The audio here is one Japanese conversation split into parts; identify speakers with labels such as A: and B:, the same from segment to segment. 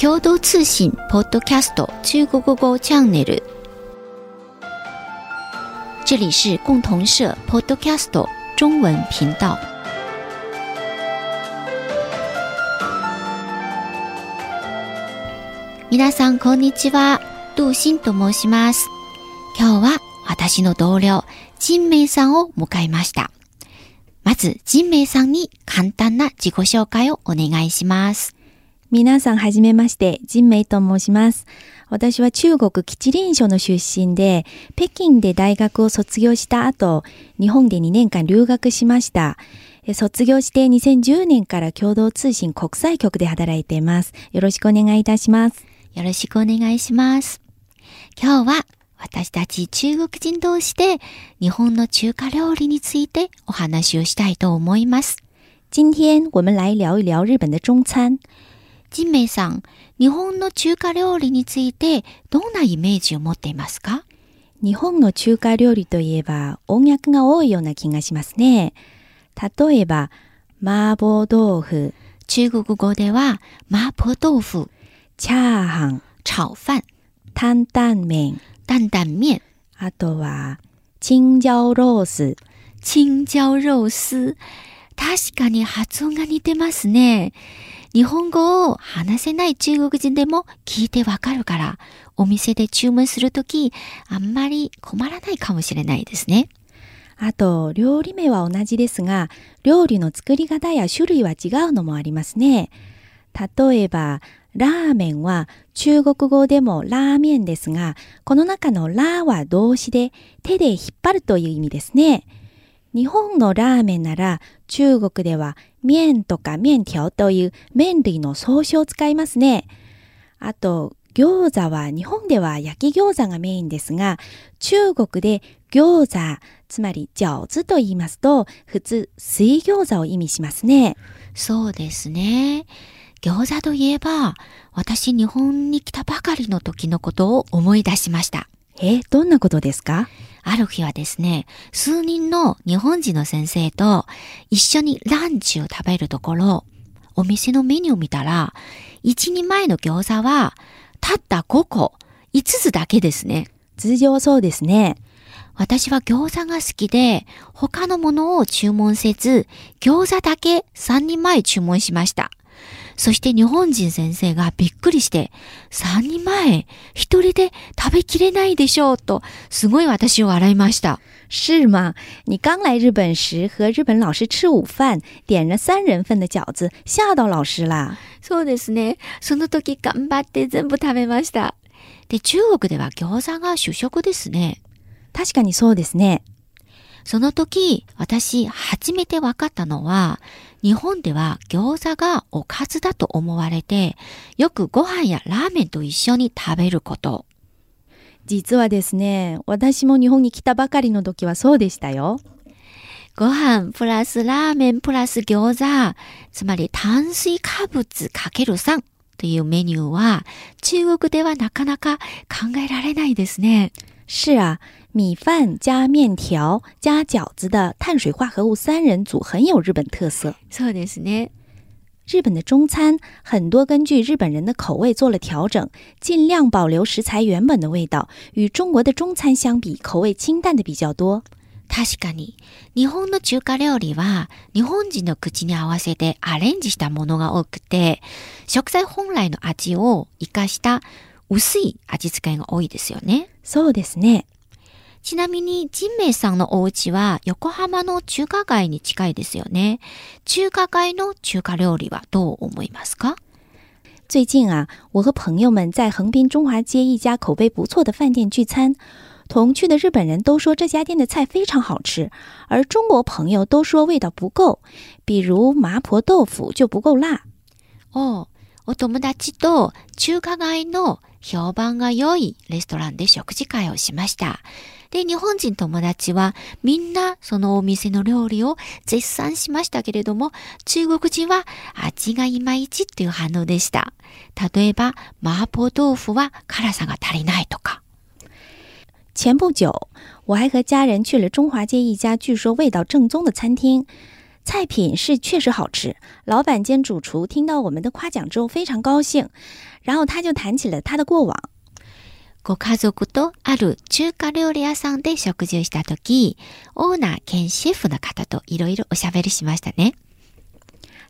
A: 共同通信ポッドキャスト中国語チャンネル。这里是共同社 Podcast 中文频道。皆さんこんにちは。杜新と申します。今日は私の同僚、ジンメイさんを迎えました。まず、ジンメイさんに簡単な自己紹介をお願いします。
B: 皆さんはじめまして、ジンメイと申します。私は中国吉林省の出身で、北京で大学を卒業した後、日本で2年間留学しました。卒業して2010年から共同通信国際局で働いています。よろしくお願いいたします。
A: よろしくお願いします。今日は私たち中国人同士で日本の中華料理についてお話をしたいと思います。
B: 今天我们来聊一聊日本的中餐。
A: ジンメイさん、日本の中華料理についてどんなイメージを持っていますか？
B: 日本の中華料理といえば音楽が多いような気がしますね。例えば、麻婆豆腐。
A: 中国語では麻婆豆腐。
B: チャーハン。
A: 炒飯。
B: 担々麺。
A: 担々麺。
B: あとは、チンジャオロース。
A: チンジャオロース。確かに発音が似てますね。日本語を話せない中国人でも聞いてわかるから、お店で注文するとき、あんまり困らないかもしれないですね。
B: あと、料理名は同じですが、料理の作り方や種類は違うのもありますね。例えば、ラーメンは中国語でもラーメンですが、この中のラーは動詞で手で引っ張るという意味ですね。日本のラーメンなら中国では麺とか麺条という麺類の総称を使いますね。あと、餃子は日本では焼き餃子がメインですが、中国で餃子、つまり餃子と言いますと、普通水餃子を意味しますね。
A: そうですね。餃子といえば、私日本に来たばかりの時のことを思い出しました。
B: え、どんなことですか？
A: ある日はですね、数人の日本人の先生と一緒にランチを食べるところ、お店のメニューを見たら、一人前の餃子は、たった5個、5つだけですね。
B: 通常そうですね。
A: 私は餃子が好きで、他のものを注文せず、餃子だけ3人前注文しました。そして日本人先生がびっくりして、3人前、一人で食べきれないでしょうと、すごい私を笑いました。
B: 是吗？你刚来日本时和日本老师吃午饭，点了三人份的饺子，吓到老师啦。
A: そうですね。その時頑張って全部食べました。で、中国では餃子が主食ですね。
B: 確かにそうですね。
A: その時、私、初めて分かったのは、日本では餃子がおかずだと思われて、よくご飯やラーメンと一緒に食べること。
B: 実はですね、私も日本に来たばかりの時はそうでしたよ。
A: ご飯プラスラーメンプラス餃子、つまり炭水化物かける3というメニューは中国ではなかなか考えられないですね。
B: 是啊，米饭加面条加饺子的碳水化合物三人组很有日本特色。
A: そうですね。
B: 日本的中餐很多根据日本人的口味做了调整，尽量保留食材原本的味道。与中国的中餐相比，口味清淡的比较多。
A: 確かに、日本の中華料理は日本人の口に合わせてアレンジしたものが多くて、食材本来の味を活かした薄い味付けが多いですよね。
B: そうですね。
A: ちなみに、ジンメイさんのお家は横浜の中華街に近いですよね。中華街の中華料理はどう思いますか？
B: 最近啊，我和朋友们在横滨中华街一家口碑不错的饭店聚餐，同去的日本人都说这家店的菜非常好吃，而中国朋友都说味道不够，比如麻婆豆腐就不够辣。
A: 哦，お友達と中華街の評判が良いレストランで食事会をしました。で、日本人友達はみんなそのお店の料理を絶賛しましたけれども、中国人は味がいまいちっていう反応でした。例えば、麻婆豆腐は辛さが足りないとか。
B: 前不久，我还和家人去了中华街一家据说味道正宗的餐厅。菜品是确实好吃。老板兼主厨听到我们的夸奖之后非常高兴，然后他就谈起了他的过往。
A: ご家族とある中華料理屋さんで食事をしたとき、オーナー兼シェフの方といろいろおしゃべりしましたね。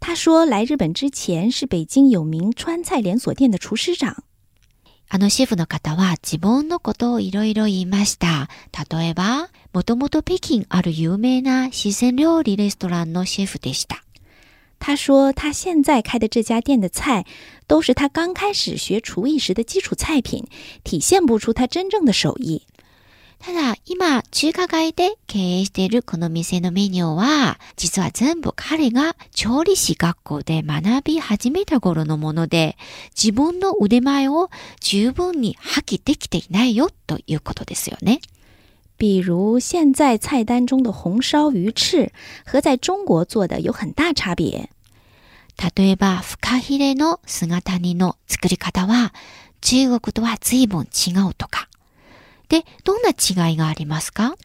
B: 他说，来日本之前是北京有名川菜连锁店的厨师长。
A: あのシェフの方は自分のことをいろいろ言いました。例えば、 もともと北京ある有名な四川料理レストランのシェフでした。
B: 他说，他现在开的这家店的菜都是他刚开始学厨艺时的基础菜品，体现不出他真正的手艺。
A: ただ、今、中華街で経営しているこの店のメニューは、実は全部彼が調理師学校で学び始めた頃のもので、自分の腕前を十分に発揮できていないよということですよね。
B: 比如现在菜单中的红烧鱼翅和在中国做的有很大差别。
A: 例えば、フカヒレの姿煮の作り方は、中国とは随分違うとか。で、どんな違いがありますか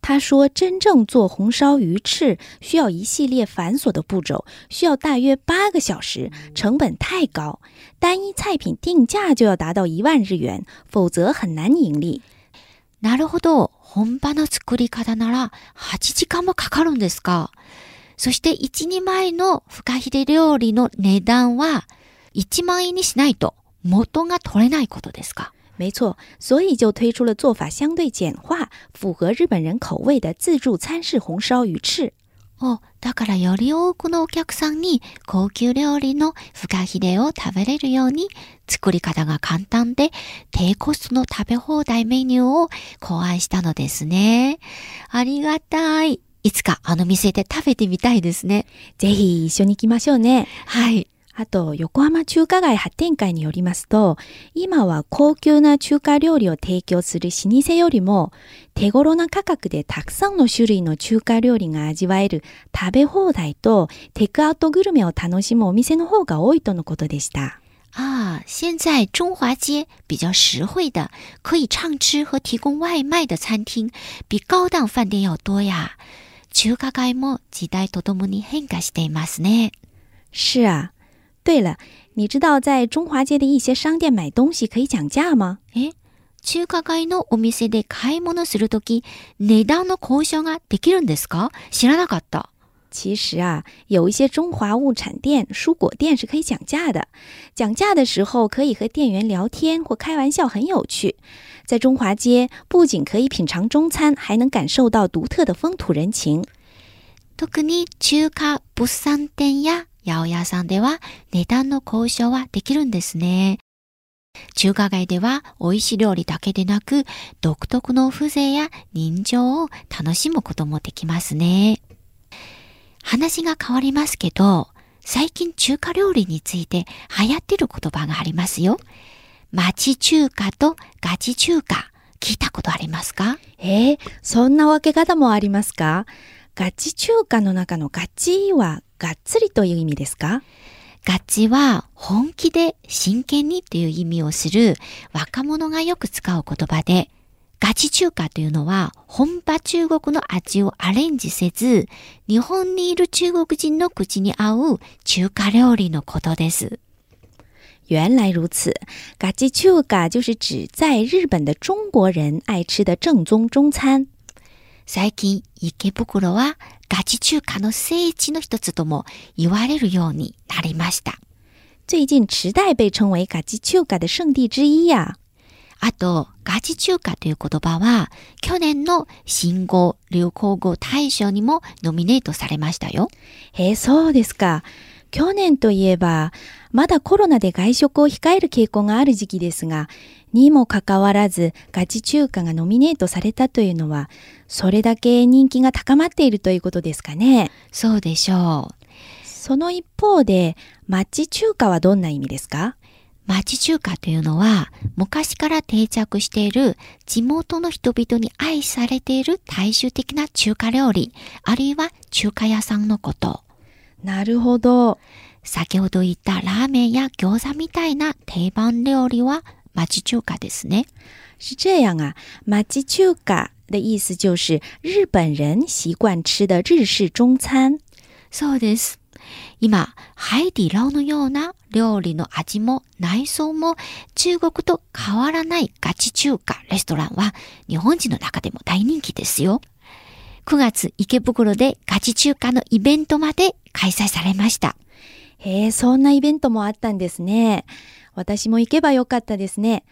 B: 他说，真正做红烧鱼翅需要一系列繁琐的步骤，需要大约八个小时，成本太高，单一菜品定价就要达到一万日元，否则很难盈利。
A: なるほど。 本場の作り方なら8時間もかかるんですか？そして1、2枚のフカヒレ料理の値段は1万円にしないと元が取れないことですか？
B: 没错，所以就推出了做法相对简化、符合日本人口味的自助餐式红烧鱼翅。
A: お、だからより多くのお客さんに高級料理のフカヒレを食べれるように作り方が簡単で低コストの食べ放題メニューを考案したのですね。ありがたい。いつかあの店で食べてみたいですね。
B: ぜひ一緒に行きましょうね。
A: はい。
B: あと、横浜中華街発展会によりますと、今は高級な中華料理を提供する老舗よりも、手頃な価格でたくさんの種類の中華料理が味わえる食べ放題とテイクアウトグルメを楽しむお店の方が多いとのことでした。
A: 啊，现在中华街比较实惠的，可以畅吃和提供外卖的餐厅，比高档饭店要多呀。中華街も時代とともに変化していますね。
B: 是啊。对了，你知道在中华街的一些商店买东西可以讲价吗？
A: え中華街のお店で買い物するとき、値段の交渉ができるんですか知らなかった。
B: 其实啊，有一些中华物产店、蔬果店是可以讲价的。讲价的时候可以和店员聊天或开玩笑，很有趣。在中华街，不仅可以品尝中餐，还能感受到独特的风土人情。
A: 特に中華物産店や 八百屋さんでは値段の交渉はできるんですね。中華街では美味しい料理だけでなく、独特の風情や人情を楽しむこともできますね。話が変わりますけど、最近中華料理について流行ってる言葉がありますよ。町中華とガチ中華。聞いたことありますか？
B: えー、そんな分け方もありますか？ガチ中華の中のガチはがっつりという意味ですか？
A: ガチは本気で真剣にという意味をする若者がよく使う言葉で、ガチ中華というのは本場中国の味をアレンジせず、日本にいる中国人の口に合う中華料理のことです。
B: 原来如此，ガチ中華就是指在日本的中国人爱吃的正宗中餐。
A: 最近、池袋はガチ中華の聖地の一つとも言われるようになりました。
B: 最近池袋被称为ガチ中華的聖地之一呀、
A: あと、ガチ中華という言葉は、去年の新語・流行語大賞にもノミネートされましたよ。
B: へえ、そうですか。去年といえば、まだコロナで外食を控える傾向がある時期ですが、にもかかわらず、ガチ中華がノミネートされたというのは、それだけ人気が高まっているということですかね。
A: そうでしょう。
B: その一方で、町中華はどんな意味ですか？
A: 町中華というのは、昔から定着している地元の人々に愛されている大衆的な中華料理、あるいは中華屋さんのこと。
B: なるほど。
A: 先ほど言ったラーメンや餃子みたいな定番料理は町中華ですね。
B: 是这样啊，町中華的意思就是日本人习惯吃的日式中餐。
A: そうです。今、ハイディラオのような料理の味も内装も中国と変わらないガチ中華レストランは日本人の中でも大人気ですよ。9月池袋でガチ中華のイベントまで開催されました。
B: へえ、そんなイベントもあったんですね。私も行けばよかったですね。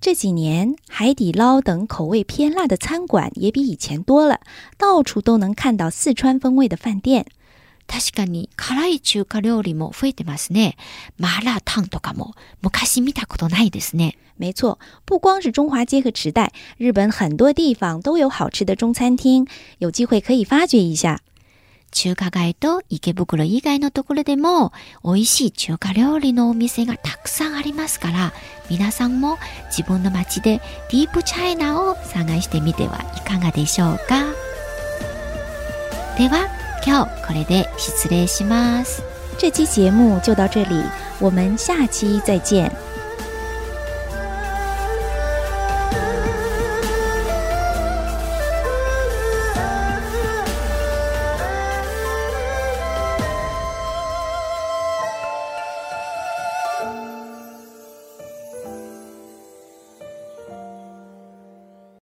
B: 这几年，海底捞等口味偏辣的餐馆也比以前多了，到处都能看到四川风味的饭店。
A: 確かに辛い中華料理も増えてますね。麻辣烫とかも昔見たことないですね。
B: 没错，不光是中华街和池袋，日本很多地方都有好吃的中餐厅，有机会可以发掘一下。
A: 中華街と池袋以外のところでも美味しい中華料理のお店がたくさんありますから皆さんも自分の街でディープチャイナを探してみてはいかがでしょうかでは今日これで失礼します
B: 这期节目就到这里，我们下期再见。